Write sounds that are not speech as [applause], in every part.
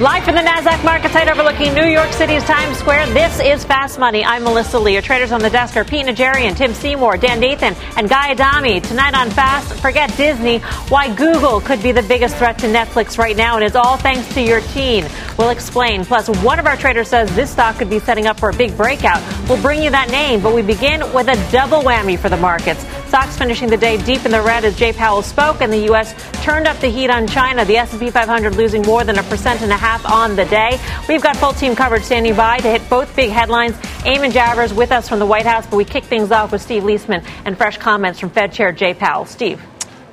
Live from the NASDAQ market site overlooking New York City's Times Square, this is Fast Money. I'm Melissa Lee. Your traders on the desk are Pete Najarian, Tim Seymour, Dan Nathan, and Guy Adami. Tonight on Fast, forget Disney, why Google could be the biggest threat to Netflix right now, and it's all thanks to your teen. We'll explain. Plus, one of our traders says this stock could be setting up for a big breakout. We'll bring you that name, but we begin with a double whammy for the markets. Stocks finishing the day deep in the red as Jay Powell spoke, and the U.S. turned up the heat on China. The S&P 500 losing more than a percent and a half on the day. We've got full team coverage standing by to hit both big headlines. Eamon Javers with us from the White House, but we kick things off with Steve Liesman and fresh comments from Fed Chair Jay Powell. Steve.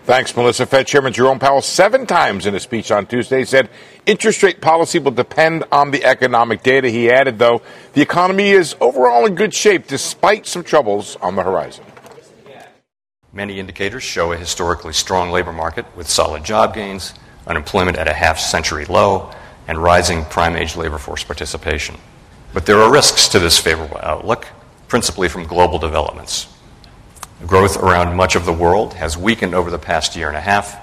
Thanks, Melissa. Fed Chairman Jerome Powell, seven times in a speech on Tuesday, said interest rate policy will depend on the economic data. He added, though, the economy is overall in good shape despite some troubles on the horizon. Many indicators show a historically strong labor market with solid job gains, unemployment at a half century low, and rising prime age labor force participation. But there are risks to this favorable outlook, principally from global developments. Growth around much of the world has weakened over the past year and a half,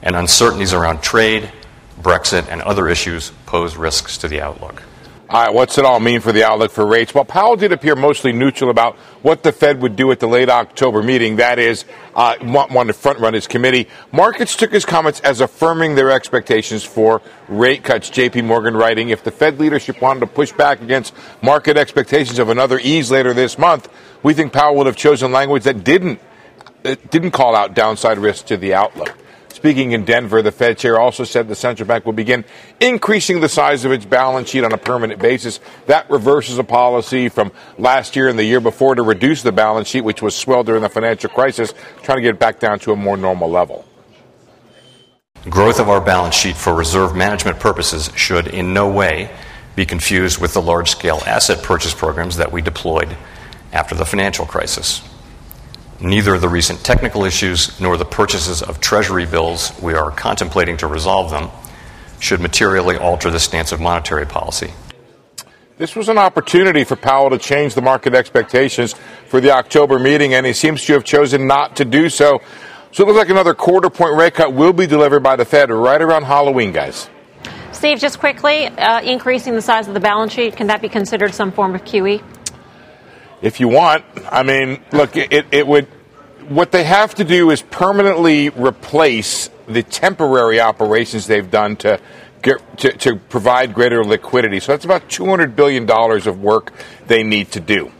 and uncertainties around trade, Brexit, and other issues pose risks to the outlook. All right, what's it all mean for the outlook for rates? Well, Powell did appear mostly neutral about what the Fed would do at the late October meeting. That is, uh, wanted to front run his committee. Markets took his comments as affirming their expectations for rate cuts. J.P. Morgan writing, if the Fed leadership wanted to push back against market expectations of another ease later this month, we think Powell would have chosen language that didn't didn't call out downside risk to the outlook. Speaking in Denver, the Fed chair also said the central bank will begin increasing the size of its balance sheet on a permanent basis. That reverses a policy from last year and the year before to reduce the balance sheet, which was swelled during the financial crisis, trying to get it back down to a more normal level. Growth of our balance sheet for reserve management purposes should in no way be confused with the large scale asset purchase programs that we deployed after the financial crisis. Neither the recent technical issues nor the purchases of Treasury bills we are contemplating to resolve them should materially alter the stance of monetary policy. This was an opportunity for Powell to change the market expectations for the October meeting, and he seems to have chosen not to do so. So it looks like another quarter point rate cut will be delivered by the Fed right around Halloween, guys. Steve, just quickly, uh, increasing the size of the balance sheet, can that be considered some form of QE? If you want. I mean, look, it, it would. What they have to do is permanently replace the temporary operations they've done to to, to provide greater liquidity. So that's about $200 billion of work they need to do.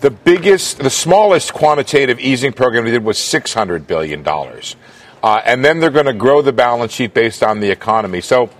The biggest, the smallest quantitative easing program they did was $600 billion. Uh, and then they're going to grow the balance sheet based on the economy. So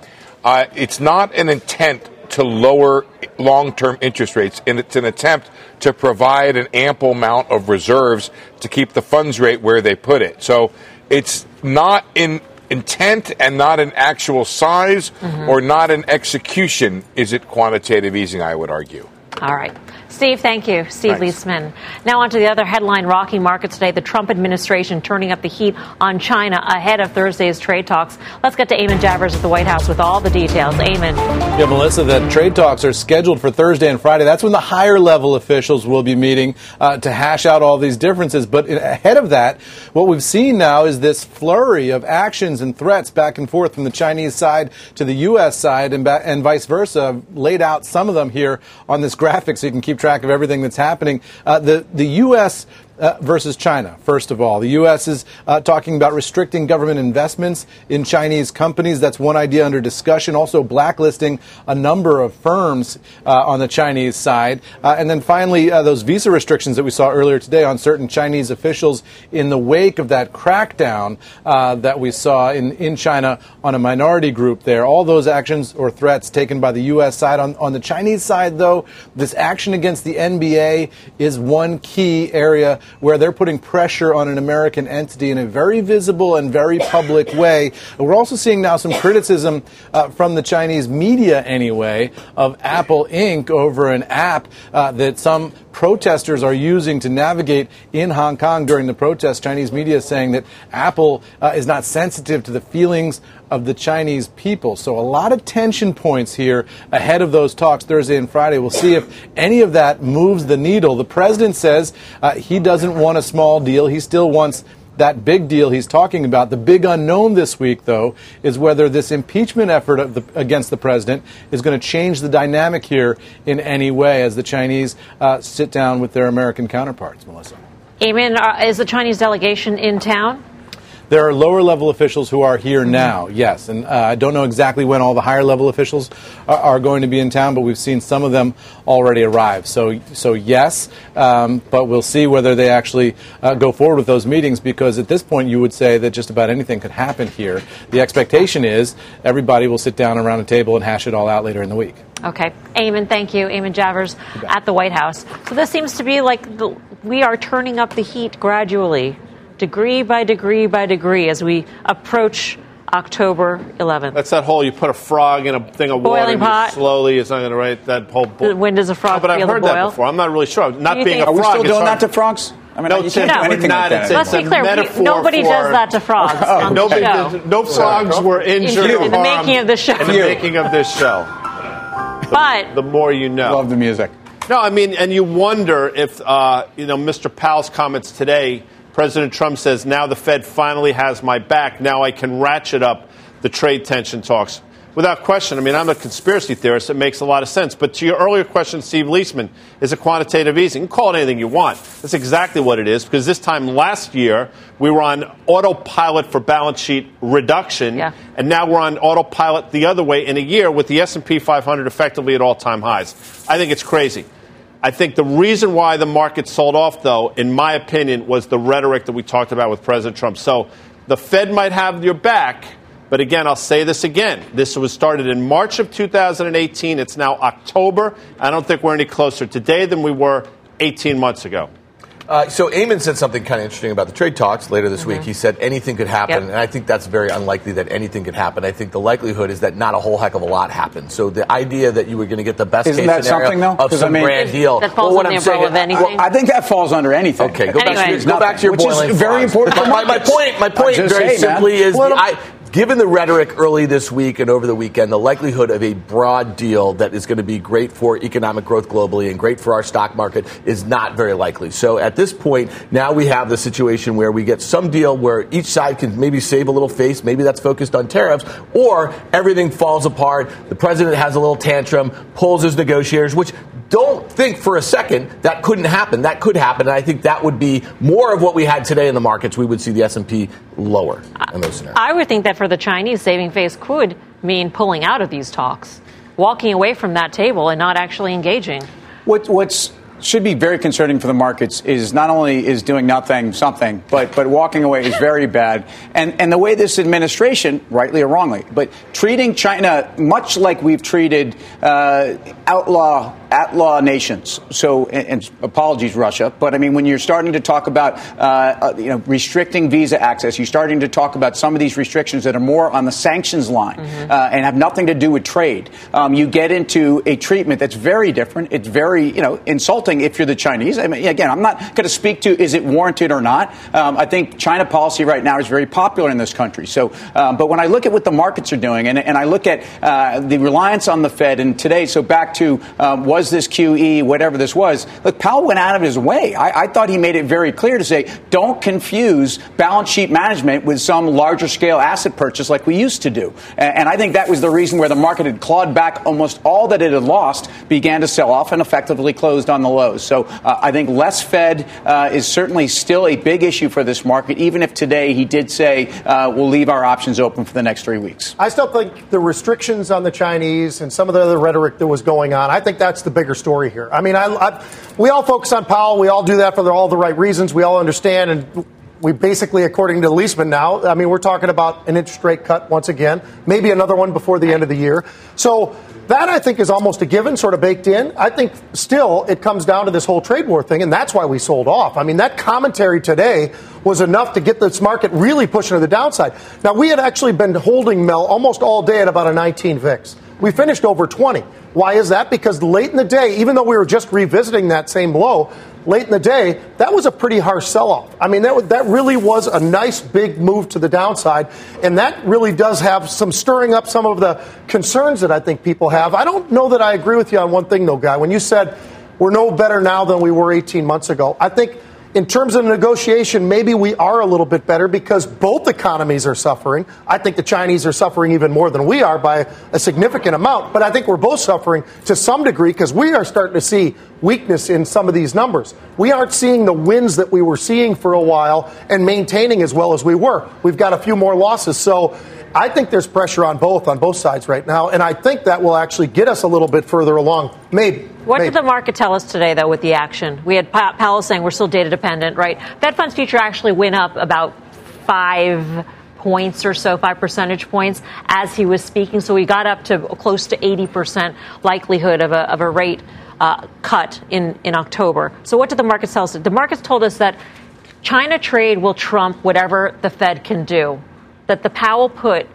uh, it's not an intent to lower long term interest rates, and it's an attempt to provide an ample amount of reserves to keep the funds rate where they put it. So it's not in intent and not in actual size mm-hmm. or not in execution is it quantitative easing, I would argue. All right. Steve, thank you. Steve Thanks. Liesman. Now on to the other headline rocking markets today. The Trump administration turning up the heat on China ahead of Thursday's trade talks. Let's get to Eamon Javers at the White House with all the details. Eamon. Yeah, Melissa, the trade talks are scheduled for Thursday and Friday. That's when the higher level officials will be meeting uh, to hash out all these differences. But ahead of that, what we've seen now is this flurry of actions and threats back and forth from the Chinese side to the U.S. side and, ba- and vice versa. I've laid out some of them here on this graphic so you can keep track of everything that's happening. Uh, the the U.S uh, versus China, first of all. The U.S. is uh, talking about restricting government investments in Chinese companies. That's one idea under discussion. Also, blacklisting a number of firms uh, on the Chinese side. Uh, and then finally, uh, those visa restrictions that we saw earlier today on certain Chinese officials in the wake of that crackdown uh, that we saw in, in China on a minority group there. All those actions or threats taken by the U.S. side. On, on the Chinese side, though, this action against the NBA is one key area where they're putting pressure on an American entity in a very visible and very public way. We're also seeing now some criticism uh, from the Chinese media, anyway, of Apple Inc. over an app uh, that some protesters are using to navigate in Hong Kong during the protests. Chinese media saying that Apple uh, is not sensitive to the feelings of the Chinese people. So a lot of tension points here ahead of those talks Thursday and Friday. We'll see if any of that moves the needle. The president says uh, he doesn't want a small deal. He still wants that big deal he's talking about. The big unknown this week, though, is whether this impeachment effort the, against the president is going to change the dynamic here in any way as the Chinese uh, sit down with their American counterparts. Melissa. Eamon, uh, is the Chinese delegation in town? There are lower level officials who are here now, yes. And uh, I don't know exactly when all the higher level officials are, are, going to be in town, but we've seen some of them already arrive. So, so yes, um, but we'll see whether they actually uh, go forward with those meetings because at this point you would say that just about anything could happen here. The expectation is everybody will sit down around a table and hash it all out later in the week. Okay. Eamon, thank you. Eamon Javers at the White House. So this seems to be like the, we are turning up the heat gradually degree by degree by degree as we approach October 11th. That's that whole you put a frog in a thing of Boiling water pot. slowly. It's not going to right that whole. Bo- when does a frog no, but feel I've heard that boil? before. I'm not really sure. Not being think- a Are we frog. still doing hard- that to frogs? I mean, No, you can't do we're anything not. like It's that. a- Let's be clear. we- metaphor nobody for- does that to frogs [laughs] on the Nobody show. did- no frogs were injured In- in the making of this show. In the You. making of this show. But The more you know. Love the music. No, I mean, and you wonder if, uh, you know, Mr. Powell's comments today, President Trump says, now the Fed finally has my back. Now I can ratchet up the trade tension talks. Without question, I mean, I'm a conspiracy theorist. It makes a lot of sense. But to your earlier question, Steve Liesman, is it quantitative easing? You can call it anything you want. That's exactly what it is, because this time last year, we were on autopilot for balance sheet reduction, Yeah. and now we're on autopilot the other way in a year with the S&P 500 effectively at all-time highs. I think it's crazy. I think the reason why the market sold off, though, in my opinion, was the rhetoric that we talked about with President Trump. So the Fed might have your back, but again, I'll say this again. This was started in March of 2018. It's now October. I don't think we're any closer today than we were 18 months ago. Uh, so Eamon said something kind of interesting about the trade talks later this week. He said anything could happen, Yep. and I think that's very unlikely that anything could happen. I think the likelihood is that not a whole heck of a lot happens. So the idea that you were going to get the best Isn't case that scenario something, though? of 'Cause, some I mean- grand deal. That falls well, what under I'm the umbrella saying, of anything? Well, I think that falls under anything. Okay, go back, to, your- go back to your Which is boiling very frogs. important My, my point, my point, very saying, man. simply, is Well, the, I, given the rhetoric early this week and over the weekend, the likelihood of a broad deal that is going to be great for economic growth globally and great for our stock market is not very likely. So at this point, now we have the situation where we get some deal where each side can maybe save a little face, maybe that's focused on tariffs, or everything falls apart. The president has a little tantrum, pulls his negotiators, which don't think for a second that couldn't happen. That could happen, and I think that would be more of what we had today in the markets. We would see the S and P lower in those scenarios. I would think that for the Chinese, saving face could mean pulling out of these talks, walking away from that table and not actually engaging. What, what's should be very concerning for the markets is not only is doing nothing something, but but walking away is very bad. And and the way this administration, rightly or wrongly, but treating China much like we've treated uh, outlaw outlaw nations. So, and, and apologies, Russia, but I mean when you're starting to talk about uh, uh, you know restricting visa access, you're starting to talk about some of these restrictions that are more on the sanctions line uh, and have nothing to do with trade. Um, you get into a treatment that's very different. It's very you know insulting if you're the Chinese. I mean, again, I'm not going to speak to is it warranted or not. Um, I think China policy right now is very popular in this country. So, um, but when I look at what the markets are doing, and, and I look at uh, the reliance on the Fed, and today, so back to um, was this QE, whatever this was. Look, Powell went out of his way. I, I thought he made it very clear to say, don't confuse balance sheet management with some larger scale asset purchase like we used to do. And, and I think that was the reason where the market had clawed back almost all that it had lost, began to sell off, and effectively closed on the lows. So uh, I think less Fed uh, is certainly still a big issue for this market, even if today he did say uh, we'll leave our options open for the next three weeks. I still think the restrictions on the Chinese and some of the other rhetoric that was going on, I think that's the bigger story here. I mean, I, I, we all focus on Powell. We all do that for the, all the right reasons. We all understand. And We basically, according to Liesman now, I mean, we're talking about an interest rate cut once again, maybe another one before the end of the year. So that I think is almost a given, sort of baked in. I think still it comes down to this whole trade war thing, and that's why we sold off. I mean, that commentary today was enough to get this market really pushing to the downside. Now, we had actually been holding Mel almost all day at about a 19 VIX. We finished over 20. Why is that? Because late in the day, even though we were just revisiting that same low, late in the day, that was a pretty harsh sell off. I mean, that, that really was a nice big move to the downside. And that really does have some stirring up some of the concerns that I think people have. I don't know that I agree with you on one thing, though, Guy. When you said we're no better now than we were 18 months ago, I think in terms of negotiation, maybe we are a little bit better because both economies are suffering. I think the Chinese are suffering even more than we are by a significant amount, but I think we're both suffering to some degree because we are starting to see weakness in some of these numbers. We aren't seeing the wins that we were seeing for a while and maintaining as well as we were. We've got a few more losses. So I think there's pressure on both on both sides right now, and I think that will actually get us a little bit further along. Maybe. What maybe. did the market tell us today, though, with the action? We had Powell saying we're still data dependent, right? Fed funds future actually went up about five points or so, five percentage points, as he was speaking. So we got up to close to 80% likelihood of a, of a rate uh, cut in, in October. So what did the market tell us? The markets told us that China trade will trump whatever the Fed can do that the Powell put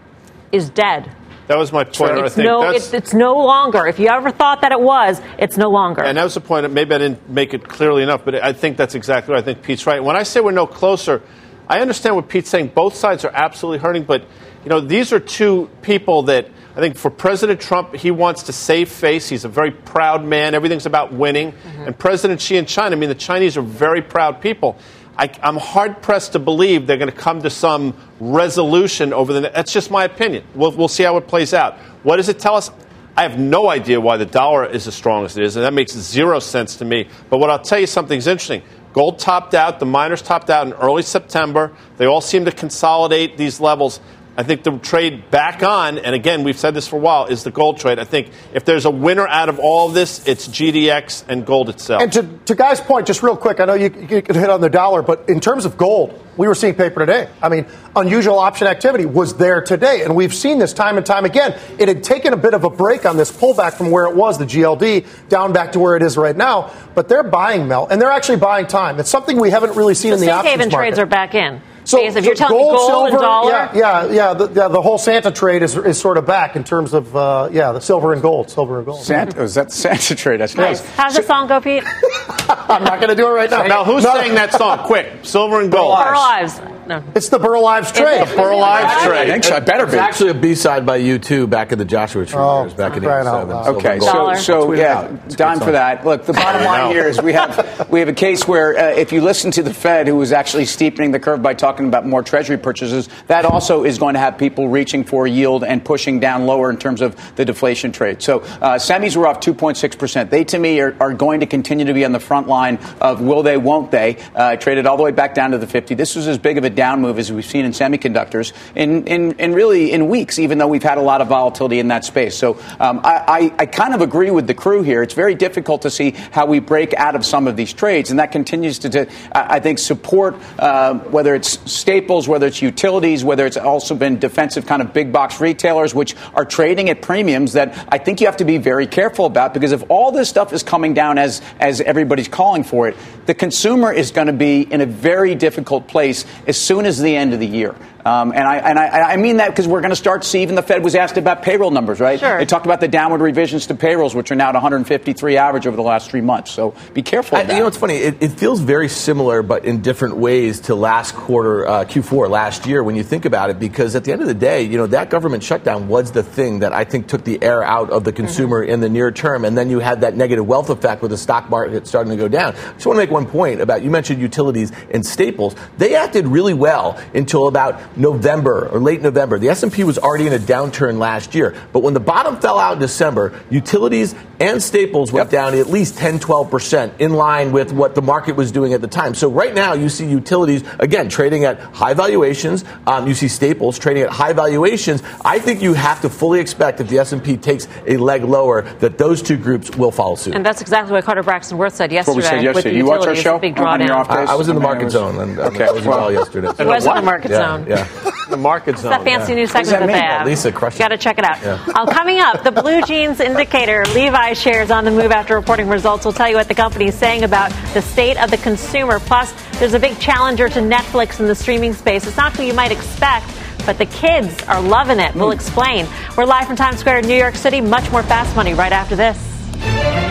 is dead. That was my point. I It's think no, it's, it's no longer. If you ever thought that it was, it's no longer. and that was the point. Maybe I didn't make it clearly enough, but I think that's exactly right. I think Pete's right. When I say we're no closer, I understand what Pete's saying. Both sides are absolutely hurting, but you know these are two people that I think for President Trump, he wants to save face. He's a very proud man. Everything's about winning. Mm-hmm. And President Xi in China, I mean, the Chinese are very proud people. I, I'm hard pressed to believe they're going to come to some resolution over the. That's just my opinion. We'll, we'll see how it plays out. What does it tell us? I have no idea why the dollar is as strong as it is, and that makes zero sense to me. But what I'll tell you something's interesting. Gold topped out, the miners topped out in early September. They all seem to consolidate these levels. I think the trade back on, and again, we've said this for a while, is the gold trade. I think if there's a winner out of all of this, it's GDX and gold itself. And to, to Guy's point, just real quick, I know you, you could hit on the dollar, but in terms of gold, we were seeing paper today. I mean, unusual option activity was there today, and we've seen this time and time again. It had taken a bit of a break on this pullback from where it was, the GLD, down back to where it is right now. But they're buying Mel, and they're actually buying time. It's something we haven't really seen so in the safe options haven market. trades are back in. So, Because if you're so telling me gold silver, and dollar, yeah, yeah, yeah the, yeah, the whole Santa trade is, is sort of back in terms of uh, yeah, the silver and gold, silver and gold. Santa, is that the Santa trade? That's nice. How's the song go, Pete? [laughs] I'm not going to do it right now. now, who's No. saying that song? Quick, silver and gold. Our lives. No. It's the Burl Ives trade. The Pearl Ives I trade. think so. I better It's actually a B-side by U2 back in the Joshua Tree Oh, years, back in crying 87. loud. Okay, so Dollar. so Tweet yeah, out. It's a done for that. Look, the bottom line here is we have we have a case where uh, if you listen to the Fed, who is actually steepening the curve by talking about more Treasury purchases, that also is going to have people reaching for yield and pushing down lower in terms of the deflation trade. So uh, semis were off 2.6 percent. They to me are, are going to continue to be on the front line of will they, won't they? Uh, traded all the way back down to the 50. This was as big of a down move as we've seen in semiconductors in, in, in really in weeks, even though we've had a lot of volatility in that space. So um, I, I, I kind of agree with the crew here. It's very difficult to see how we break out of some of these trades, and that continues to, to I think, support uh, whether it's staples, whether it's utilities, whether it's also been defensive kind of big box retailers, which are trading at premiums that I think you have to be very careful about because if all this stuff is coming down as as everybody's calling for it, the consumer is going to be in a very difficult place as soon as the end of the year. Um, and I and I, I mean that because we're going to start to see. Even the Fed was asked about payroll numbers, right? Sure. They talked about the downward revisions to payrolls, which are now at 153 average over the last three months. So be careful. I- that. you know, it's funny. It, it feels very similar, but in different ways to last quarter, uh, Q4 last year, when you think about it. Because at the end of the day, you know, that government shutdown was the thing that I think took the air out of the consumer in the near term, and then you had that negative wealth effect with the stock market starting to go down. I just want to make one point about you mentioned utilities and staples. They acted really well until about November or late November, the S&P was already in a downturn last year. But when the bottom fell out in December, utilities and staples went down at least 10, 12% in line with what the market was doing at the time. So right now you see utilities, again, trading at high valuations. Um, you see staples trading at high valuations. I think you have to fully expect if the S&P takes a leg lower that those two groups will follow suit. And that's exactly what Carter Braxton Worth said yesterday. What we said yesterday. You watch our show Big drawdown. I, I was in the market zone and Okay, I was well- well yesterday. He was in the market yeah, zone. yeah. The market zone. That fancy yeah. new segment that that, they have. Lisa crushed Got to check it out. Yeah. Uh, coming up, the blue jeans indicator. Levi shares on the move after reporting results. We'll tell you what the company is saying about the state of the consumer. Plus, there's a big challenger to Netflix in the streaming space. It's not who you might expect. But the kids are loving it. We'll explain. We're live from Times Square in New York City. Much more fast money right after this.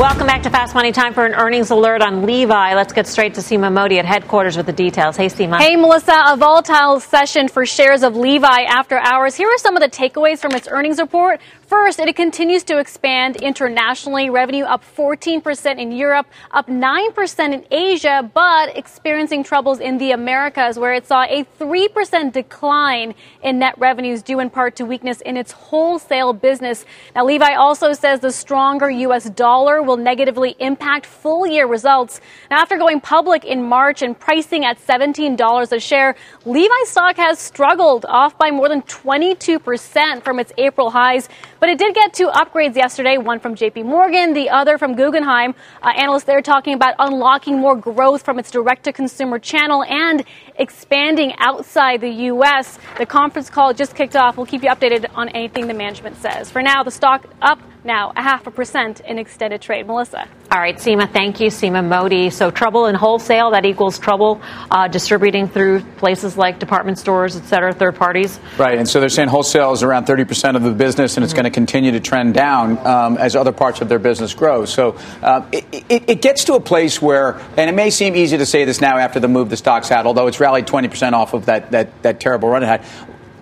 Welcome back to Fast Money. Time for an earnings alert on Levi. Let's get straight to Seema Modi at headquarters with the details. Hey, Seema. Hey, Melissa, a volatile session for shares of Levi after hours. Here are some of the takeaways from its earnings report. First, it continues to expand internationally. Revenue up 14% in Europe, up 9% in Asia, but experiencing troubles in the Americas, where it saw a 3% decline in net revenues due in part to weakness in its wholesale business. Now, Levi also says the stronger U.S. dollar will negatively impact full year results. Now, after going public in March and pricing at $17 a share, Levi stock has struggled off by more than 22% from its April highs. But it did get two upgrades yesterday, one from JP Morgan, the other from Guggenheim. Uh, analysts there talking about unlocking more growth from its direct to consumer channel and expanding outside the U.S. The conference call just kicked off. We'll keep you updated on anything the management says. For now, the stock up now a half a percent in extended trade. Melissa. All right, Seema, thank you, Seema Modi. So trouble in wholesale, that equals trouble uh, distributing through places like department stores, et cetera, third parties. Right, and so they're saying wholesale is around 30% of the business, and it's going to continue to trend down um, as other parts of their business grow. So uh, it, it, it gets to a place where, and it may seem easy to say this now after the move the stock's had, although it's rallied 20% off of that, that, that terrible run it had.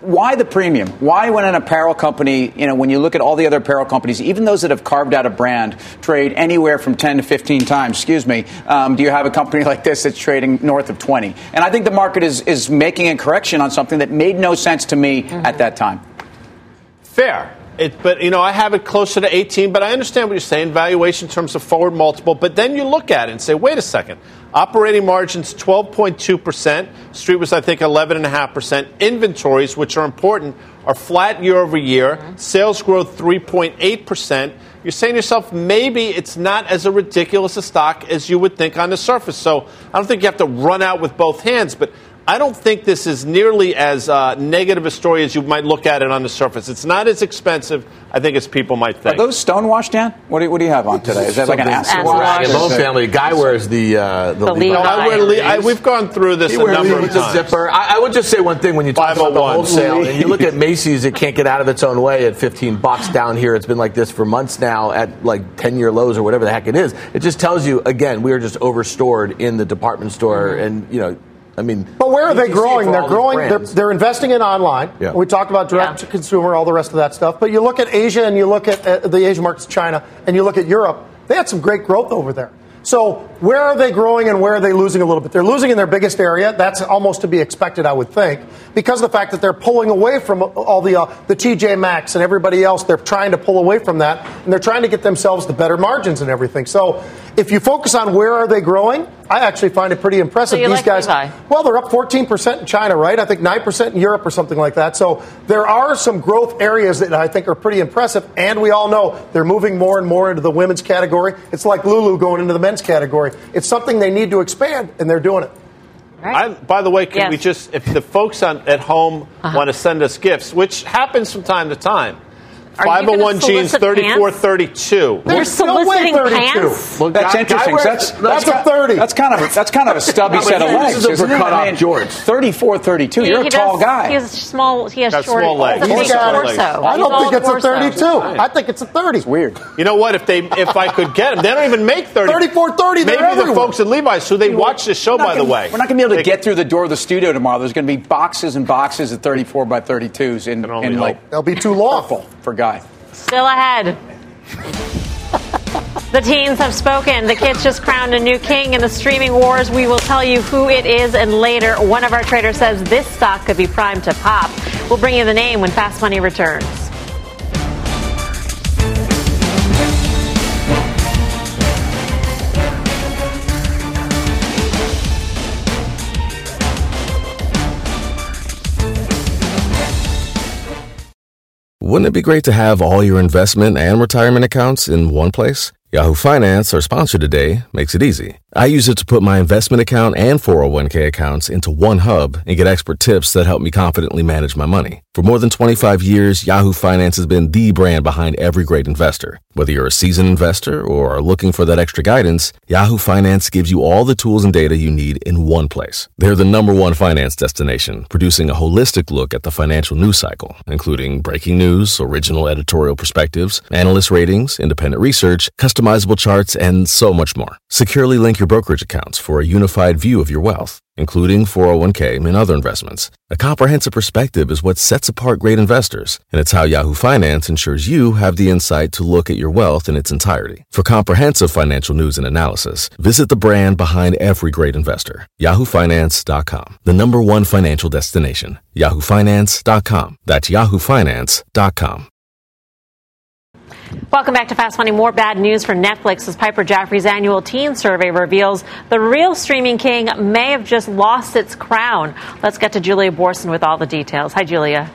Why the premium? Why, when an apparel company, you know, when you look at all the other apparel companies, even those that have carved out a brand, trade anywhere from 10 to 15 times, excuse me, um, do you have a company [laughs] like this that's trading north of 20? And I think the market is, is making a correction on something that made no sense to me at that time. Fair. It, but you know, I have it closer to 18. But I understand what you're saying, valuation in terms of forward multiple. But then you look at it and say, wait a second, operating margins 12.2 percent. Street was, I think, 11.5 percent. Inventories, which are important, are flat year over year. Mm-hmm. Sales growth 3.8 percent. You're saying to yourself, maybe it's not as a ridiculous a stock as you would think on the surface. So I don't think you have to run out with both hands, but. I don't think this is nearly as uh, negative a story as you might look at it on the surface. It's not as expensive, I think, as people might think. Are think. those stonewashed, Dan? What do, what do you have on today? Is that like an acid Something- wash? wash. Rag and family. Guy wears the uh, the, The Levi. Levi. No, I wear Le- I, we've gone through this He a number it of with the times. zipper. I, I would just say one thing when you talk about the wholesale and you look at Macy's, it can't get out of its own way at 15 bucks down here. It's been like this for months now at like 10 year lows or whatever the heck it is. It just tells you again we are just overstored in the department store, and you know, I mean, But where are they growing? They're growing. They're, they're investing in online. Yeah. We talked about direct to consumer, all the rest of that stuff. But you look at Asia and you look at uh, the Asian markets, China, and you look at Europe. They had some great growth over there. So where are they growing and where are they losing a little bit? They're losing in their biggest area. That's almost to be expected, I would think, because of the fact that they're pulling away from all the uh, the TJ Maxx and everybody else. They're trying to pull away from that, and they're trying to get themselves the better margins and everything. So if you focus on where are they growing, I actually find it pretty impressive. So you These like guys, Levi? well, they're up 14% in China, right? I think 9% in Europe or something like that. So there are some growth areas that I think are pretty impressive. And we all know they're moving more and more into the women's category. It's like Lulu going into the men's category. It's something they need to expand, and they're doing it. I, by the way, can Yes. we just, if the folks on, at home Uh-huh. want to send us gifts, which happens from time to time, Are you gonna 501 Jeans solicit 3432. You're soliciting pants? Well, that's Guy- interesting. Guy That's, wears- that's, that's a 30. That's kind of that's kind of a stubby No, set of legs. uses them isn't for it? cut-off I mean, George. 34, 32. He- You're he a tall does- guy. He has small. He has Got short. small legs. He's a He's big got it. torso. I He's don't all think it's a 32. I think it's a 30. It's Weird. You know what? If they, if I could get them, they don't even make 30. 34, 30, they're Maybe the folks at Levi's, who they watch this show, by the way. We're not going to be able to get through the door of the studio tomorrow. There's going to be boxes and boxes of 34 by 32s in, Can only in like hope. They'll be too lawful purple for Guy. Still ahead. The teens have spoken. The kids just crowned a new king in the streaming wars. We will tell you who it is, and later, one of our traders says this stock could be primed to pop. We'll bring you the name when Fast Money returns. Wouldn't it be great to have all your investment and retirement accounts in one place? Yahoo Finance, our sponsor today, makes it easy. I use it to put my investment account and 401k accounts into one hub and get expert tips that help me confidently manage my money. For more than 25 years, Yahoo Finance has been the brand behind every great investor. Whether you're a seasoned investor or are looking for that extra guidance, Yahoo Finance gives you all the tools and data you need in one place. They're the number one finance destination, producing a holistic look at the financial news cycle, including breaking news, original editorial perspectives, analyst ratings, independent research, customizable charts, and so much more. Securely link your brokerage accounts for a unified view of your wealth, including 401k and other investments. A comprehensive perspective is what sets apart great investors, and it's how Yahoo Finance ensures you have the insight to look at your wealth in its entirety. For comprehensive financial news and analysis, visit the brand behind every great investor, yahoofinance.com, the number one financial destination, yahoofinance.com. That's yahoofinance.com. Welcome back to Fast Money. More bad news for Netflix as Piper Jaffray's annual teen survey reveals the real streaming king may have just lost its crown. Let's get to Julia Boorstin with all the details. Hi, Julia.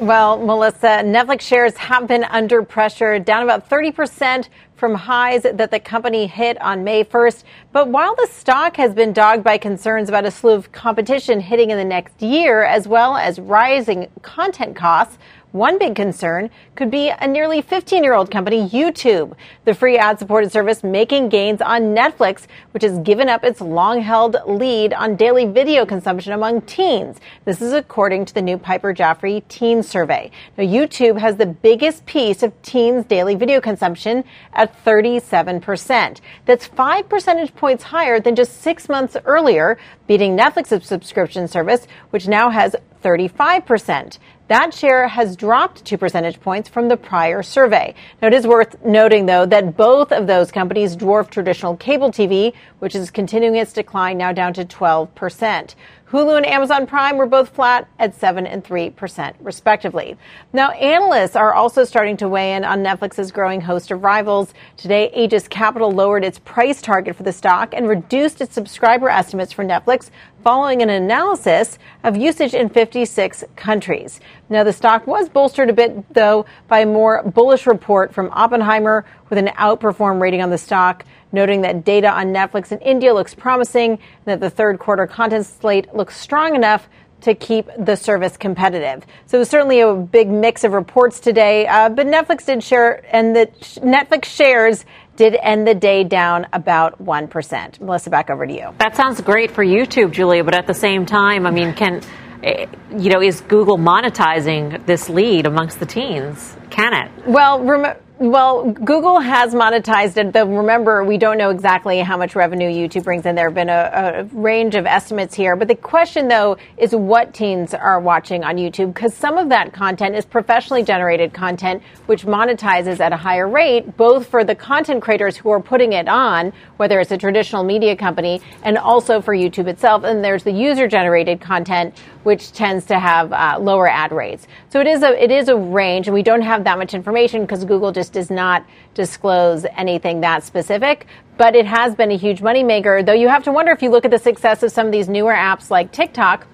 Well, Melissa, Netflix shares have been under pressure, down about 30% from highs that the company hit on May 1st. But while the stock has been dogged by concerns about a slew of competition hitting in the next year, as well as rising content costs, one big concern could be a nearly 15 year old company, YouTube, the free ad supported service making gains on Netflix, which has given up its long held lead on daily video consumption among teens. This is according to the new Piper Jaffray teen survey. Now, YouTube has the biggest piece of teens' daily video consumption at 37%. That's five percentage points higher than just six months earlier, beating Netflix's subscription service, which now has 35%. That share has dropped two percentage points from the prior survey. Now, it is worth noting, though, that both of those companies dwarf traditional cable TV, which is continuing its decline now down to 12%. Hulu and Amazon Prime were both flat at 7 and 3%, respectively. Now, analysts are also starting to weigh in on Netflix's growing host of rivals. Today, Aegis Capital lowered its price target for the stock and reduced its subscriber estimates for Netflix following an analysis of usage in 56 countries. Now, the stock was bolstered a bit, though, by a more bullish report from Oppenheimer with an outperform rating on the stock, noting that data on Netflix in India looks promising and that the third quarter content slate looks strong enough to keep the service competitive. So it was certainly a big mix of reports today, uh, but Netflix did share, and the Netflix shares did end the day down about 1%. Melissa, back over to you. That sounds great for YouTube, Julia, but at the same time, I mean, can, eh, you know, is Google monetizing this lead amongst the teens? Can it? Well, rem- well, Google has monetized it, though remember, we don't know exactly how much revenue YouTube brings in. There have been a, a range of estimates here. But the question, though, is what teens are watching on YouTube, because some of that content is professionally generated content, which monetizes at a higher rate, both for the content creators who are putting it on, whether it's a traditional media company, and also for YouTube itself. And there's the user generated content, which tends to have uh, lower ad rates. So it is a it is a range, and we don't have that much information because Google just does not disclose anything that specific. But it has been a huge moneymaker, though you have to wonder if you look at the success of some of these newer apps like TikTok,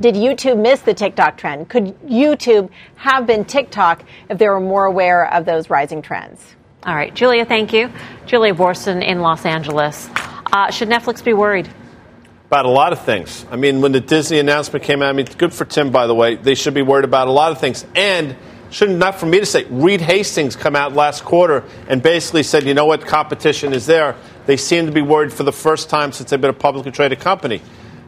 did YouTube miss the TikTok trend? Could YouTube have been TikTok if they were more aware of those rising trends? All right, Julia, thank you. Julia Boorstin in Los Angeles. Uh, should Netflix be worried? About a lot of things. I mean, when the Disney announcement came out, I mean, good for Tim, by the way. They should be worried about a lot of things. And shouldn't not for me to say, Reed Hastings come out last quarter and basically said, you know what, competition is there. They seem to be worried for the first time since they've been a publicly traded company.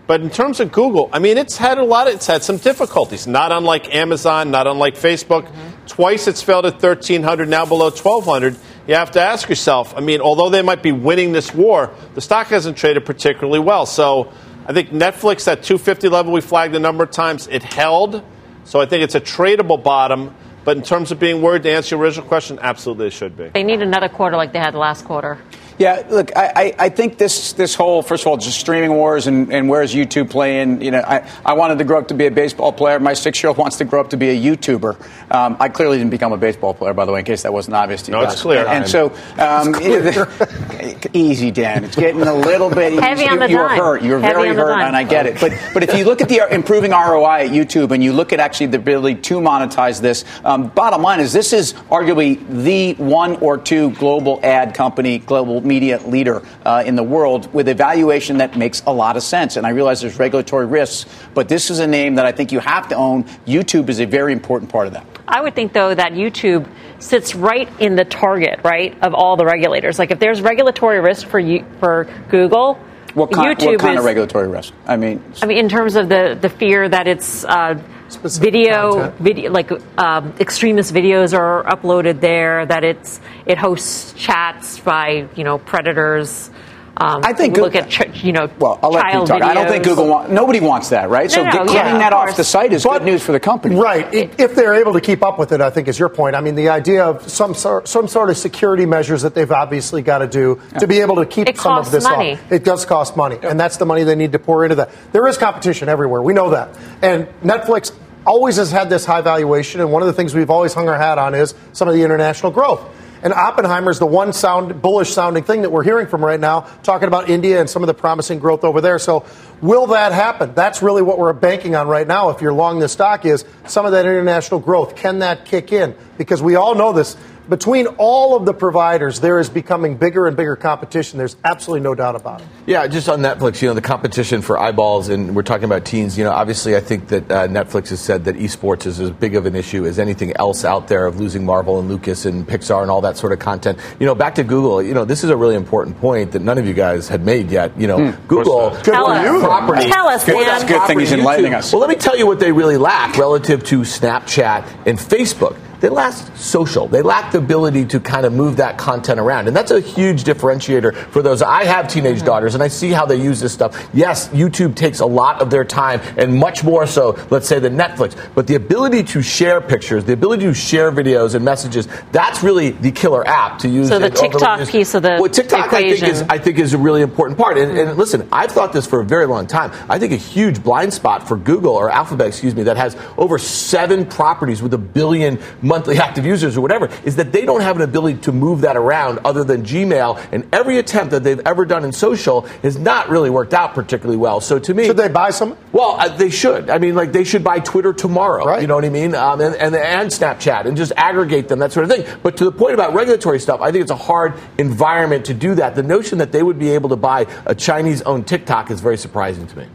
But in terms of Google, I mean, it's had a lot. Of, it's had some difficulties. Not unlike Amazon, not unlike Facebook. Mm-hmm. Twice it's failed at 1,300, now below 1,200. You have to ask yourself. I mean, although they might be winning this war, the stock hasn't traded particularly well. So I think Netflix at 250 level we flagged a number of times. It held. So I think it's a tradable bottom. But in terms of being worried, to answer your original question, absolutely should be. They need another quarter like they had last quarter. Yeah, look, I, I think this this whole first of all just streaming wars and, and where's YouTube playing? You know, I, I wanted to grow up to be a baseball player. My six year old wants to grow up to be a YouTuber. Um, I clearly didn't become a baseball player, by the way, in case that wasn't obvious to you. No, guys. it's clear. And, and so, um, [laughs] easy, Dan. It's getting a little bit heavy you, on the You're dime. hurt. You're Heavy very hurt, dime. and I get it. But but if you look at the improving ROI at YouTube and you look at actually the ability to monetize this, um, bottom line is this is arguably the one or two global ad company, global media leader uh, in the world with a valuation that makes a lot of sense. And I realize there's regulatory risks, but this is a name that I think you have to own. YouTube is a very important part of that. I would think, though, that YouTube sits right in the target, right, of all the regulators. Like, if there's regulatory risk for you, for Google, What kind, YouTube what kind is, of regulatory risk? I mean, I mean, in terms of the, the fear that it's uh, video, video, like um, extremist videos are uploaded there, that it's it hosts chats by you know predators. Um, I think look Goo- at ch- you know well, I'll let you child talk. I don't think. Google want, nobody wants that, right? so No, no, get, yeah, cutting of that off the site is But- good news for the company. Right. I- If they're able to keep up with it, I think is your point. I mean, the idea of some sort, some sort of security measures that they've obviously got to do to be able to keep It some of this money. off. It does cost money, and that's the money they need to pour into that. There is competition everywhere. We know that, and Netflix always has had this high valuation, and one of the things we've always hung our hat on is some of the international growth. And Oppenheimer is the one sound bullish sounding thing that we're hearing from right now, talking about India and some of the promising growth over there. So, will that happen? That's really what we're banking on right now. If you're long this stock, is some of that international growth. Can that kick in? Because we all know this. Between all of the providers, there is becoming bigger and bigger competition. There's absolutely no doubt about it. Yeah, just on Netflix, you know, the competition for eyeballs, and we're talking about teens. You know, obviously, I think that uh, Netflix has said that esports is as big of an issue as anything else out there of losing Marvel and Lucas and Pixar and all that sort of content. You know, back to Google, you know, this is a really important point that none of you guys had made yet. You know, Google Good Tell for us. property. Tell us, for Dan. that It's a good thing he's enlightening us. Well, let me tell you what they really lack relative to Snapchat and Facebook. They lack social. They lack the ability to kind of move that content around. And that's a huge differentiator for those. I have teenage mm-hmm. daughters and I see how they use this stuff. Yes, YouTube takes a lot of their time and much more so, let's say, than Netflix. But the ability to share pictures, the ability to share videos and messages, that's really the killer app to use. So the TikTok use. piece of the well, TikTok, I think, is. I think is a really important part. And, and mm-hmm. listen, I've thought this for a very long time. I think a huge blind spot for Google or Alphabet, excuse me, that has over seven properties with a billion monthly active users or whatever, is that they don't have an ability to move that around other than Gmail. And every attempt that they've ever done in social has not really worked out particularly well. So to me, Should they buy some? well, uh, they should. I mean, like they should buy Twitter tomorrow. Right. You know what I mean? Um, and, and and Snapchat and just aggregate them, that sort of thing. But to the point about regulatory stuff, I think it's a hard environment to do that. The notion that they would be able to buy a Chinese-owned TikTok is very surprising to me.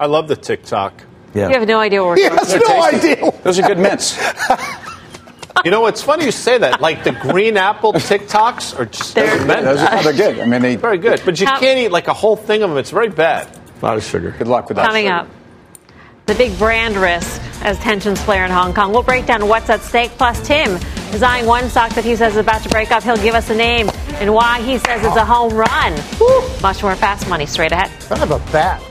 I love the TikTok. Yeah. You have no idea what we're He talking has about. no idea. Those are good mints. [laughs] You know, it's funny you say that. Like the green apple TikToks are just They're- tremendous. Those are, they're good. I mean, they. very good. But you How- can't eat like a whole thing of them. It's very bad. A lot of sugar. Good luck with that. Coming up, the big brand risk as tensions flare in Hong Kong. We'll break down what's at stake. Plus, Tim is eyeing one stock that he says is about to break up. He'll give us a name and why he says it's a home run. Much more fast money straight ahead. Kind of a bat.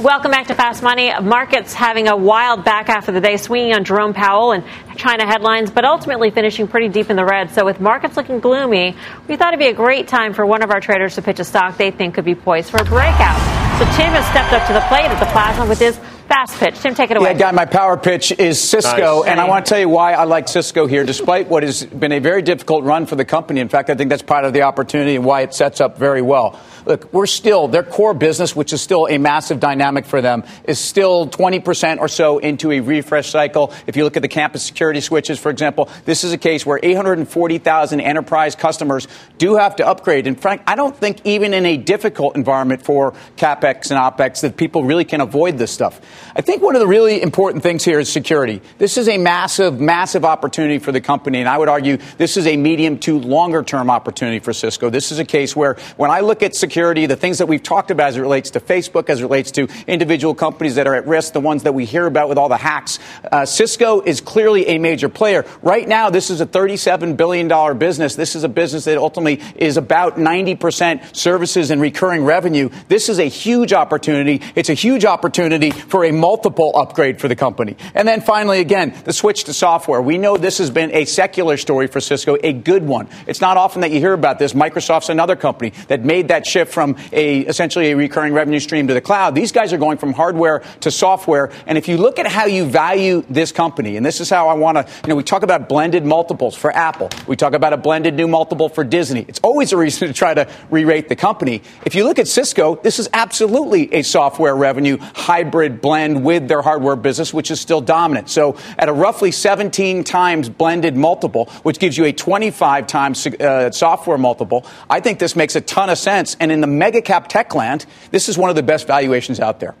Welcome back to Fast Money. Markets having a wild back half of the day, swinging on Jerome Powell and China headlines, but ultimately finishing pretty deep in the red. So, with markets looking gloomy, we thought it'd be a great time for one of our traders to pitch a stock they think could be poised for a breakout. So, Tim has stepped up to the plate at the plasma with his fast pitch. Tim, take it away. Yeah, guy, my power pitch is Cisco, Nice. and I want to tell you why I like Cisco here, despite what has been a very difficult run for the company. In fact, I think that's part of the opportunity and why it sets up very well. Look, we're still, their core business, which is still a massive dynamic for them, is still 20% or so into a refresh cycle. If you look at the campus security switches, for example, this is a case where 840,000 enterprise customers do have to upgrade. And Frank, I don't think even in a difficult environment for CapEx and OpEx that people really can avoid this stuff. I think one of the really important things here is security. This is a massive, massive opportunity for the company. And I would argue this is a medium to longer term opportunity for Cisco. This is a case where when I look at security, the things that we've talked about as it relates to Facebook, as it relates to individual companies that are at risk, the ones that we hear about with all the hacks, uh, Cisco is clearly a major player. Right now, this is a $37 billion business. This is a business that ultimately is about 90% services and recurring revenue. This is a huge opportunity. It's a huge opportunity for a multiple upgrade for the company. And then finally, again, the switch to software. We know this has been a secular story for Cisco, a good one. It's not often that you hear about this. Microsoft's another company that made that shift from a essentially a recurring revenue stream to the cloud. These guys are going from hardware to software. And if you look at how you value this company, and this is how I want to, you know, we talk about blended multiples for Apple. We talk about a blended new multiple for Disney. It's always a reason [laughs] to try to re-rate the company. If you look at Cisco, this is absolutely a software revenue hybrid blend with their hardware business, which is still dominant. So at a roughly 17 times blended multiple, which gives you a 25 times uh, software multiple, I think this makes a ton of sense. And in the mega cap tech land, this is one of the best valuations out there.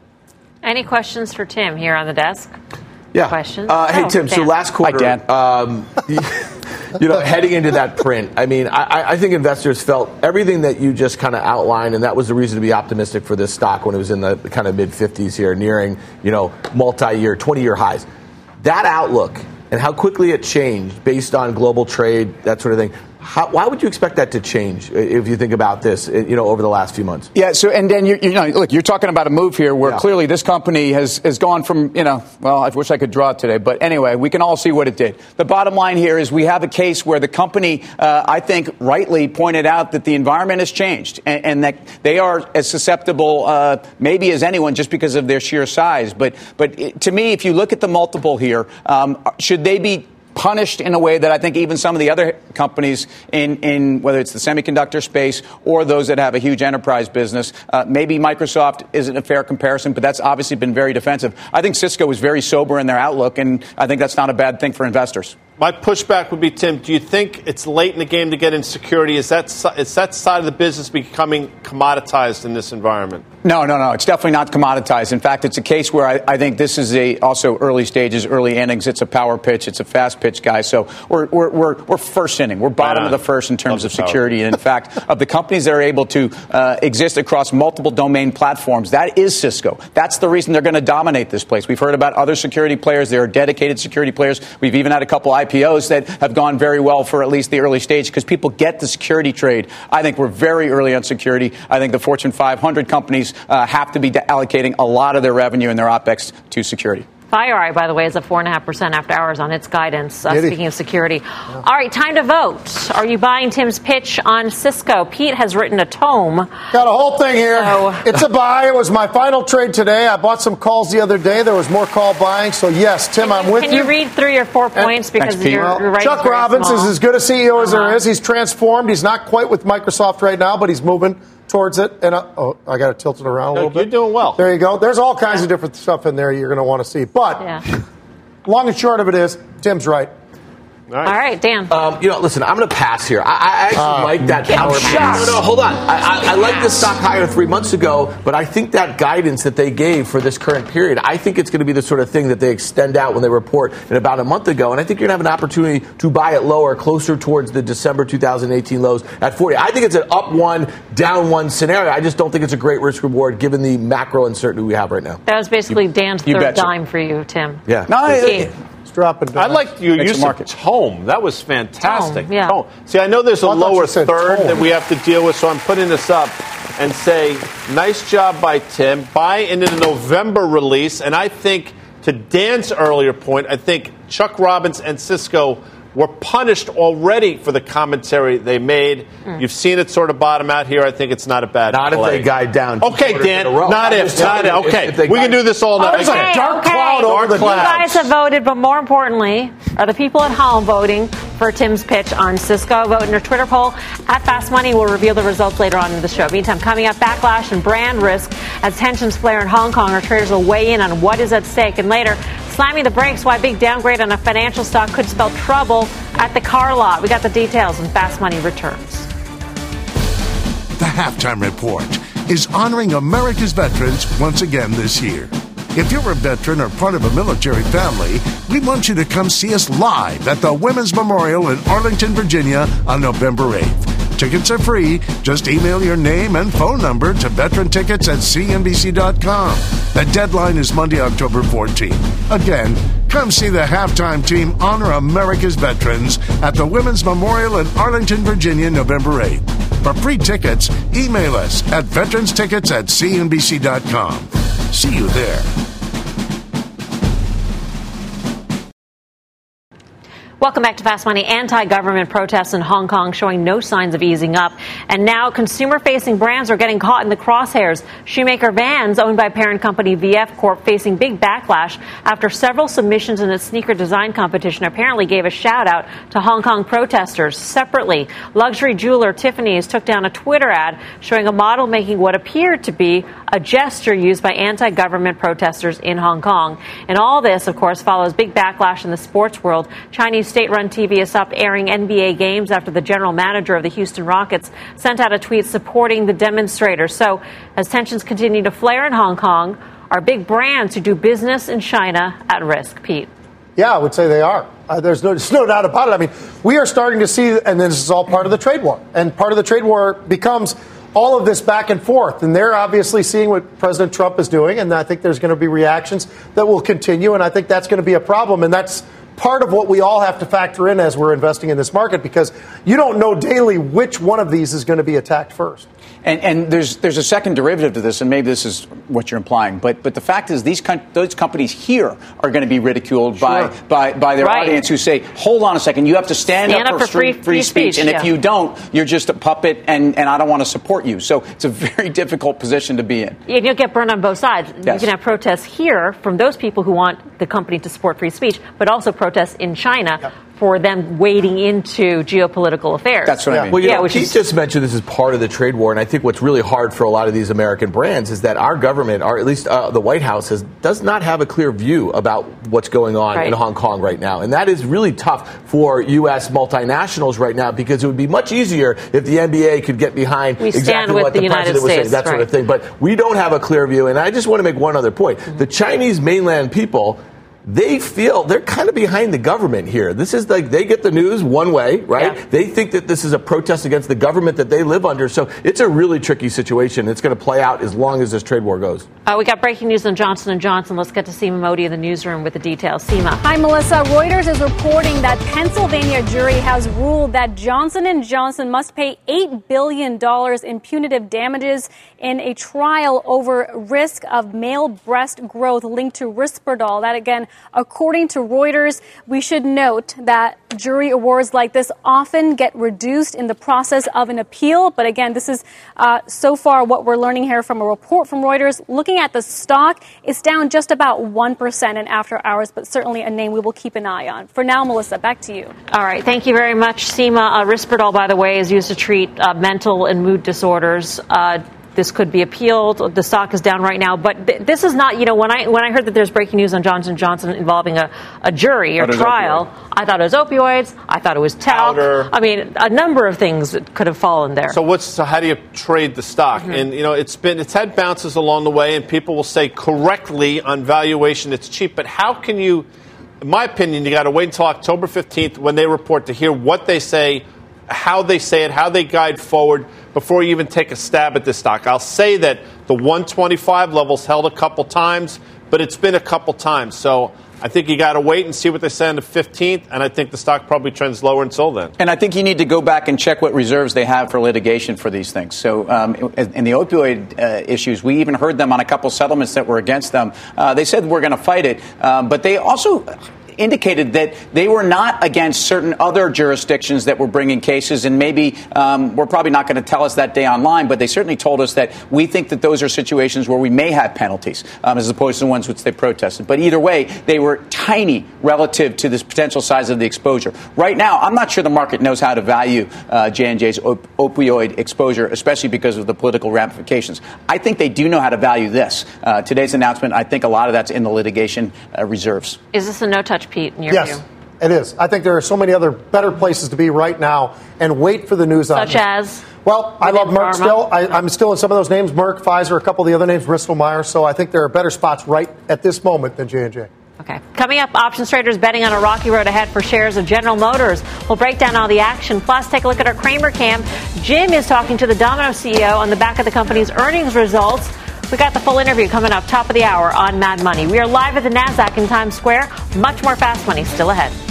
Any questions for Tim here on the desk? Yeah. Questions? Uh, hey, Oh, Tim, so last quarter, Dan. Um, [laughs] you know, heading into that print, I mean, I, I think investors felt everything that you just kind of outlined, and that was the reason to be optimistic for this stock when it was in the kind of mid 50s here, nearing, you know, multi year, 20 year highs. That outlook and how quickly it changed based on global trade, that sort of thing. How, why would you expect that to change if you think about this, you know, over the last few months? Yeah. So, and then you, you know, look, you're talking about a move here where Yeah. clearly this company has has gone from, you know, well, I wish I could draw it today, but anyway, we can all see what it did. The bottom line here is we have a case where the company, uh, I think, rightly pointed out that the environment has changed and, and that they are as susceptible, uh, maybe as anyone, just because of their sheer size. But, but it, to me, if you look at the multiple here, um, should they be punished in a way that I think even some of the other companies in, in whether it's the semiconductor space or those that have a huge enterprise business, uh, maybe Microsoft isn't a fair comparison, but that's obviously been very defensive. I think Cisco is very sober in their outlook, and I think that's not a bad thing for investors. My pushback would be, Tim. Do you think it's late in the game to get in security? Is that is that side of the business becoming commoditized in this environment? No, no, no. It's definitely not commoditized. In fact, it's a case where I, I think this is a also early stages, early innings. It's a power pitch. It's a fast pitch, guy. So we're we're we're, we're first inning. We're bottom Right of the first in terms Love of power. security. And in fact, of the companies that are able to uh, exist across multiple domain platforms, that is Cisco. That's the reason they're going to dominate this place. We've heard about other security players. There are dedicated security players. We've even had a couple IPOs that have gone very well for at least the early stage because people get the security trade. I think we're very early on security. I think the Fortune 500 companies uh, have to be allocating a lot of their revenue and their OPEX to security. FireEye, by the way, is at 4.5% after hours on its guidance, uh, speaking of security. All right, time to vote. Are you buying Tim's pitch on Cisco? Pete has written a tome. Got a whole thing here. So- It's a buy. It was my final trade today. I bought some calls the other day. There was more call buying. So, yes, Tim, I'm with you. Can you read through your four points because Pete. you're, Well, you're writing Chuck Robbins small. is as good a CEO as there Uh-huh. is. He's transformed. He's not quite with Microsoft right now, but he's moving towards it. And uh, oh, I got to tilt it around a No, little you're bit. doing well. There you go. There's all kinds of different stuff in there you're going to want to see. But Yeah. long and short of it is, Tim's right. All right, Dan. Um, you know, listen, I'm going to pass here. I, I actually Uh, like that Get power. shocked. No, no, hold on. I, I, I like this stock higher three months ago, but I think that guidance that they gave for this current period, I think it's going to be the sort of thing that they extend out when they report in about a month ago. And I think you're going to have an opportunity to buy it lower, closer towards the December 2018 lows at 40. I think it's an up one, down one scenario. I just don't think it's a great risk reward given the macro uncertainty we have right now. That was basically Dan's you third betcha. dime for you, Tim. Yeah. No, I- Pete. It's dropping. I like your Makes use a of tome. That was fantastic. Tome, yeah. Tome. See, I know there's a I thought you lower third tone. that we have to deal with, so I'm putting this up and say, nice job by Tim. Buy into the November release, and I think to Dan's earlier point, I think Chuck Robbins and Cisco were punished already for the commentary they made. Mm. You've seen it sort of bottom out here. I think it's not a bad Not if they guide down. Okay, Dan. in a row. Not if. just Not if. Okay, if they we can do this all night. There's a dark okay. cloud over the Dark You cloud. guys have voted, but more importantly, are the people at home voting for for Tim's pitch on Cisco. Vote in our Twitter poll at Fast Money. We'll reveal the results later on in the show. Meantime, coming up, backlash and brand risk as tensions flare in Hong Kong. Our traders will weigh in on what is at stake. And later, slamming the brakes, why a big downgrade on a financial stock could spell trouble at the car lot. We got the details when Fast Money returns. The halftime report is honoring America's veterans once again this year. If you're a veteran or part of a military family, we want you to come see us live at the Women's Memorial in Arlington, Virginia on November 8th. Tickets are free. Just email your name and phone number to veterantickets at cnbc.com. The deadline is Monday, October 14th. Again, come see the halftime team honor America's veterans at the Women's Memorial in Arlington, Virginia, November 8th. For free tickets, email us at veteranstickets at cnbc.com. See you there. Welcome back to Fast Money. Anti government protests in Hong Kong showing no signs of easing up. And now consumer facing brands are getting caught in the crosshairs. Shoemaker Vans, owned by parent company VF Corp, facing big backlash after several submissions in its sneaker design competition apparently gave a shout out to Hong Kong protesters. Separately, luxury jeweler Tiffany's took down a Twitter ad showing a model making what appeared to be a gesture used by anti government protesters in Hong Kong. And all this, of course, follows big backlash in the sports world. Chinese state run TV has stopped airing NBA games after the general manager of the Houston Rockets sent out a tweet supporting the demonstrators. So, as tensions continue to flare in Hong Kong, are big brands who do business in China at risk? Pete. Yeah, I would say they are. Uh, there's, no, there's no [laughs] doubt about it. I mean, we are starting to see, and this is all part of the trade war. And part of the trade war becomes all of this back and forth. And they're obviously seeing what President Trump is doing. And I think there's going to be reactions that will continue. And I think that's going to be a problem. And that's part of what we all have to factor in as we're investing in this market because you don't know daily which one of these is going to be attacked first. And, and, there's there's a second derivative to this, and maybe this is what you're implying. But but the fact is, these those companies here are going to be ridiculed sure. by, by by their right. audience who say, "Hold on a second, you have to stand, stand up, up, for free, free, free speech, speech, and yeah. if you don't, you're just a puppet, and, and I don't want to support you." So it's a very [laughs] difficult position to be in. And you'll get burned on both sides. Yes. You can have protests here from those people who want the company to support free speech, but also protests in China. Yep for them wading into geopolitical affairs. That's what yeah. I mean. Well, you yeah, know, which Keith is, just mentioned this is part of the trade war, and I think what's really hard for a lot of these American brands is that our government, or at least uh, the White House, has, does not have a clear view about what's going on right. in Hong Kong right now, and that is really tough for U.S. multinationals right now because it would be much easier if the NBA could get behind we exactly what the, the president United was saying, that right. sort of thing. But we don't have a clear view, and I just want to make one other point: Mm-hmm. the Chinese mainland people they feel they're kind of behind the government here. This is like they get the news one way, right? Yeah. They think that this is a protest against the government that they live under. So it's a really tricky situation. It's going to play out as long as this trade war goes. Uh, we got breaking news on Johnson and Johnson. Let's get to Seema Modi in the newsroom with the details. Seema. Hi, Melissa. Reuters is reporting that Pennsylvania jury has ruled that Johnson and Johnson must pay eight billion dollars in punitive damages in a trial over risk of male breast growth linked to Risperdal. That again, according to Reuters, we should note that jury awards like this often get reduced in the process of an appeal. But again, this is uh, so far what we're learning here from a report from Reuters. Looking at the stock, it's down just about 1% in after hours, but certainly a name we will keep an eye on. For now, Melissa, back to you. All right. Thank you very much, Seema. Uh, Risperdal, by the way, is used to treat uh, mental and mood disorders. Uh, this could be appealed. The stock is down right now, but th- this is not. You know, when I when I heard that there's breaking news on Johnson Johnson involving a, a jury or trial, I thought it was opioids. I thought it was talc. Powder. I mean, a number of things that could have fallen there. So what's so how do you trade the stock? Mm-hmm. And you know, it's been it's had bounces along the way, and people will say correctly on valuation it's cheap, but how can you? In my opinion, you got to wait until October 15th when they report to hear what they say, how they say it, how they guide forward before you even take a stab at this stock. I'll say that the 125 levels held a couple times, but it's been a couple times. So I think you got to wait and see what they say on the 15th, and I think the stock probably trends lower until then. And I think you need to go back and check what reserves they have for litigation for these things. So, um, in the opioid uh, issues, we even heard them on a couple settlements that were against them. Uh, they said we're going to fight it, um, but they also indicated that they were not against certain other jurisdictions that were bringing cases, and maybe um, we're probably not going to tell us that day online, but they certainly told us that we think that those are situations where we may have penalties um, as opposed to the ones which they protested. But either way, they were tiny relative to this potential size of the exposure. Right now, I'm not sure the market knows how to value uh, J&J's op- opioid exposure, especially because of the political ramifications. I think they do know how to value this. Uh, today's announcement, I think a lot of that's in the litigation uh, reserves. Is this a no Pete, in your yes. view? It is. I think there are so many other better places to be right now and wait for the news on Such as? Well, I love Merck pharma. still. I, I'm still in some of those names, Merck, Pfizer, a couple of the other names, Bristol Myers. So I think there are better spots right at this moment than J&J. Okay. Coming up, options traders betting on a rocky road ahead for shares of General Motors. We'll break down all the action. Plus, take a look at our Cramer cam. Jim is talking to the Domino CEO on the back of the company's earnings results. We got the full interview coming up top of the hour on Mad Money. We are live at the NASDAQ in Times Square. Much more fast money still ahead.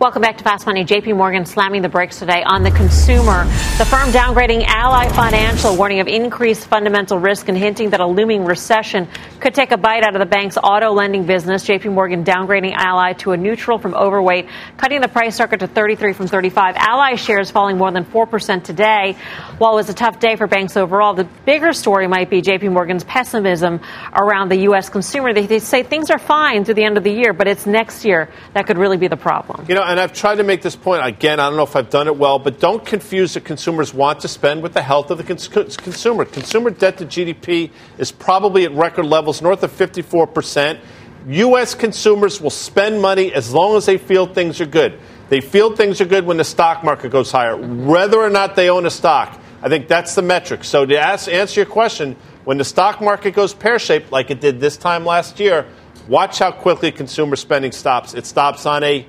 Welcome back to Fast Money. JP Morgan slamming the brakes today on the consumer. The firm downgrading Ally Financial, warning of increased fundamental risk and hinting that a looming recession could take a bite out of the bank's auto lending business. JP Morgan downgrading Ally to a neutral from overweight, cutting the price target to 33 from 35. Ally shares falling more than 4% today. While it was a tough day for banks overall, the bigger story might be JP Morgan's pessimism around the U.S. consumer. They, they say things are fine through the end of the year, but it's next year that could really be the problem. You know, and I've tried to make this point again. I don't know if I've done it well, but don't confuse the consumers want to spend with the health of the cons- consumer. Consumer debt to GDP is probably at record levels, north of 54 percent. U.S. consumers will spend money as long as they feel things are good. They feel things are good when the stock market goes higher, whether or not they own a stock. I think that's the metric. So to ask, answer your question, when the stock market goes pear shaped like it did this time last year, watch how quickly consumer spending stops. It stops on a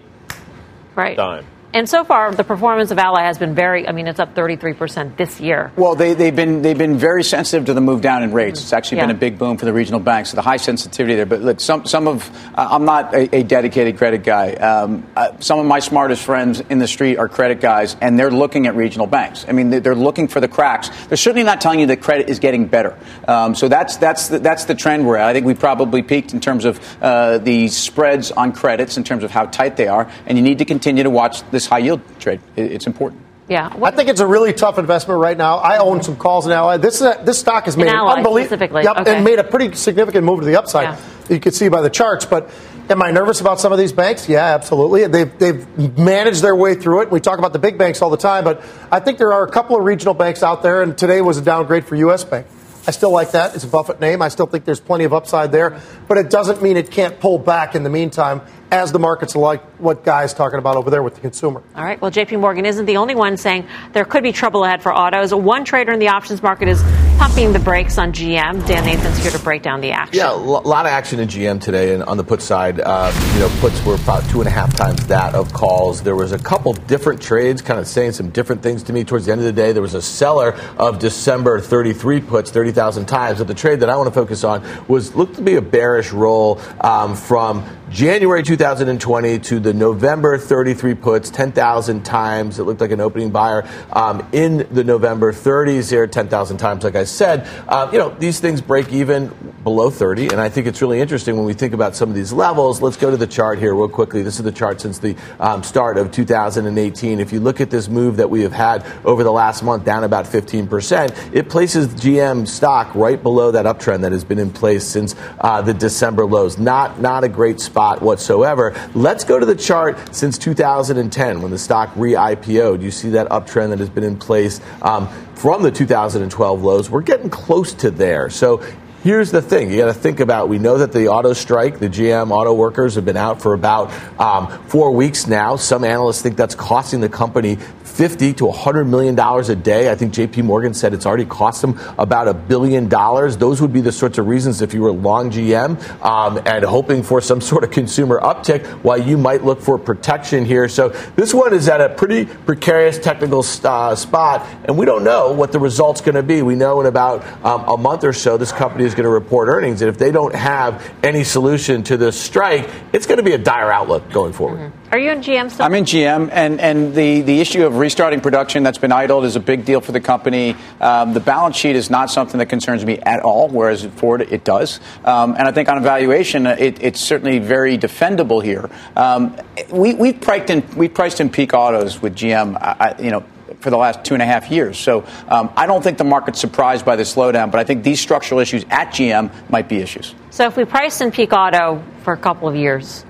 Right. dime. And so far, the performance of Ally has been very, I mean, it's up 33% this year. Well, they, they've been they've been very sensitive to the move down in rates. It's actually been a big boom for the regional banks. So the high sensitivity there. But look, some some of uh, I'm not a, a dedicated credit guy. Um, uh, some of my smartest friends in the street are credit guys, and they're looking at regional banks. I mean, they're, they're looking for the cracks. They're certainly not telling you that credit is getting better. Um, so that's that's the, that's the trend we're at. I think we probably peaked in terms of uh, the spreads on credits, in terms of how tight they are, and you need to continue to watch this high yield trade. It's important. Yeah. I think it's a really tough investment right now. I own some calls in Ally. This is this stock has made an Ally unbelie- specifically, Yep, okay. and made a pretty significant move to the upside. Yeah. You can see by the charts. But am I nervous about some of these banks? Yeah, absolutely. They've they've managed their way through it. We talk about the big banks all the time, but I think there are a couple of regional banks out there, and today was a downgrade for U.S. Bank. I still like that. It's a Buffett name. I still think there's plenty of upside there, but it doesn't mean it can't pull back in the meantime as the markets like what Guy's talking about over there with the consumer. All right. Well, JP Morgan isn't the only one saying there could be trouble ahead for autos. One trader in the options market is pumping the brakes on GM. Dan Nathan's here to break down the action. Yeah, a lot of action in GM today, and on the put side, uh, you know, puts were about two and a half times that of calls. There was a couple different trades, kind of saying some different things to me. Towards the end of the day, there was a seller of December 33 puts, 30,000 times. But the trade that I want to focus on was looked to be a bearish roll um, from January 2020 to the November 33 puts, 10,000 times. It looked like an opening buyer um, in the November 30s here, 10,000 times, like I said. Um, you know, these things break even below 30, and I think it's really interesting when we think about some of these levels. Let's go to the chart here real quickly. This is the chart since the um, start of 2018. If you look at this move that we have had over the last month, down about 15%, it places GM stock right below that uptrend that has been in place since uh, the December lows. Not, not a great spot whatsoever. Let's go to the chart since 2010 when the stock re-IPO'd. You see that uptrend that has been in place um, from the 2012 lows. We're getting close to there. So Here's the thing: you got to think about. We know that the auto strike, the GM auto workers, have been out for about um, four weeks now. Some analysts think that's costing the company 50 to 100 million dollars a day. I think J.P. Morgan said it's already cost them about a billion dollars. Those would be the sorts of reasons if you were long GM um, and hoping for some [laughs] sort of consumer uptick, why you might look for protection here. So this one is at a pretty precarious technical uh, spot, and we don't know what the result's going to be. We know in about um, a month or so, this company is is going to report earnings. And if they don't have any solution to this strike, it's going to be a dire outlook going forward. Mm-hmm. Are you in GM still? I'm in GM, and, and the, the issue of restarting production that's been idled is a big deal for the company. Um, the balance sheet is not something that concerns me at all, whereas Ford, it does. Um, and I think on evaluation, it, it's certainly very defendable here. Um, we, we've, priced in, we've priced in peak autos with GM, I, you know, for the last two and a half years. So um, I don't think the market's surprised by the slowdown, but I think these structural issues at GM might be issues. So if we priced in peak auto for a couple of years,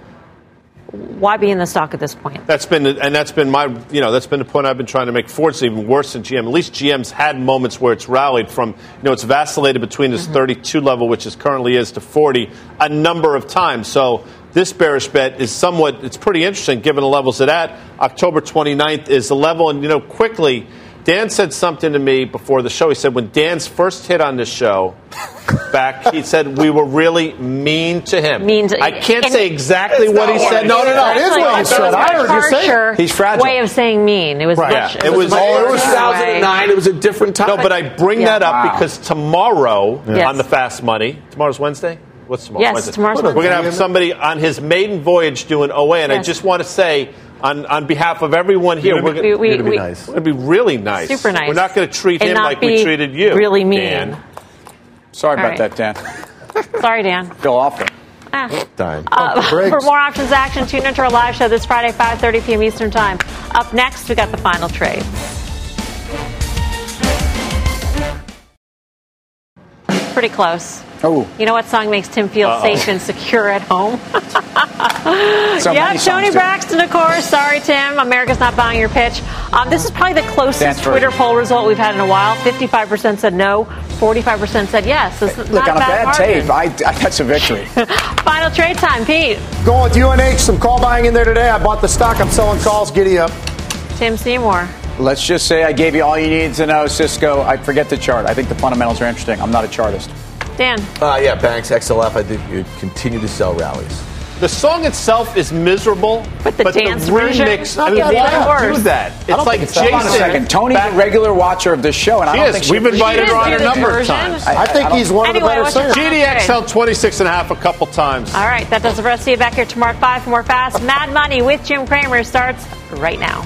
why be in the stock at this point? That's been, and that's been my, you know, that's been the point I've been trying to make. Ford's even worse than GM. At least GM's had moments where it's rallied from, you know, it's vacillated between this mm-hmm. 32 level, which is currently is, to 40 a number of times. So this bearish bet is somewhat, it's pretty interesting given the levels it at. October 29th is the level, and, you know, quickly, Dan said something to me before the show. He said when Dan's first hit on this show [laughs] back, he said we were really mean to him. Mean to, I can't say exactly what he said. No, no, no. That is what he said. I heard you say. He's fragile. Way of saying mean. It was right. much, yeah. It was. Oh, it was 2009. It was a different time. No, but I bring Yeah. that up Wow. because tomorrow Yes. on the Fast Money. Tomorrow's Wednesday. What's tomorrow? Yes, Wednesday. tomorrow's We're going to have somebody on his maiden voyage doing OA, and I just want to say. On, on behalf of everyone here, we're gonna going We- we- You're gonna be we- nice. to be really nice. Super nice. We're not going to treat And him like we treated you. really mean. Dan. Sorry All about right. that, Dan. Sorry, Dan. Feel awful. Ah. Time. Uh, breaks. for more options action, tune into our live show this Friday, 5:30 p.m. Eastern Time. Up next, we got the final trade. Pretty close. Oh, You know what song makes Tim feel Uh-oh. safe and secure at home? [laughs] so yeah, many Toni. Braxton, of course. Sorry, Tim. America's not buying your pitch. Um, this is probably the closest Dance version. Twitter poll result we've had in a while. 55% said no, 45% said yes. This is Look, not on a bad margin. tape, I, I, that's a victory. [laughs] Final trade time, Pete. Going with UNH, some call buying in there today. I bought the stock. I'm selling calls. Giddy up. Tim Seymour. Let's just say I gave you all you needed to know, Cisco. I forget the chart. I think the fundamentals are interesting. I'm not a chartist. Dan. Uh, yeah, Banks, XLF, I think you continue to sell rallies. The song itself is miserable, But the dance the remix. Not I mean, that why do that? It's like it's Jason. bad. Hold on a second. Toni's back- a regular watcher of this show, and I She don't is. think she We've invited She her on a the number of times. I think don't- he's one of the better singers. final GDX held 26 and a half a couple times. All right, that does it for us. See you back here tomorrow at 5 for more Fast Mad Money with Jim Cramer starts right now.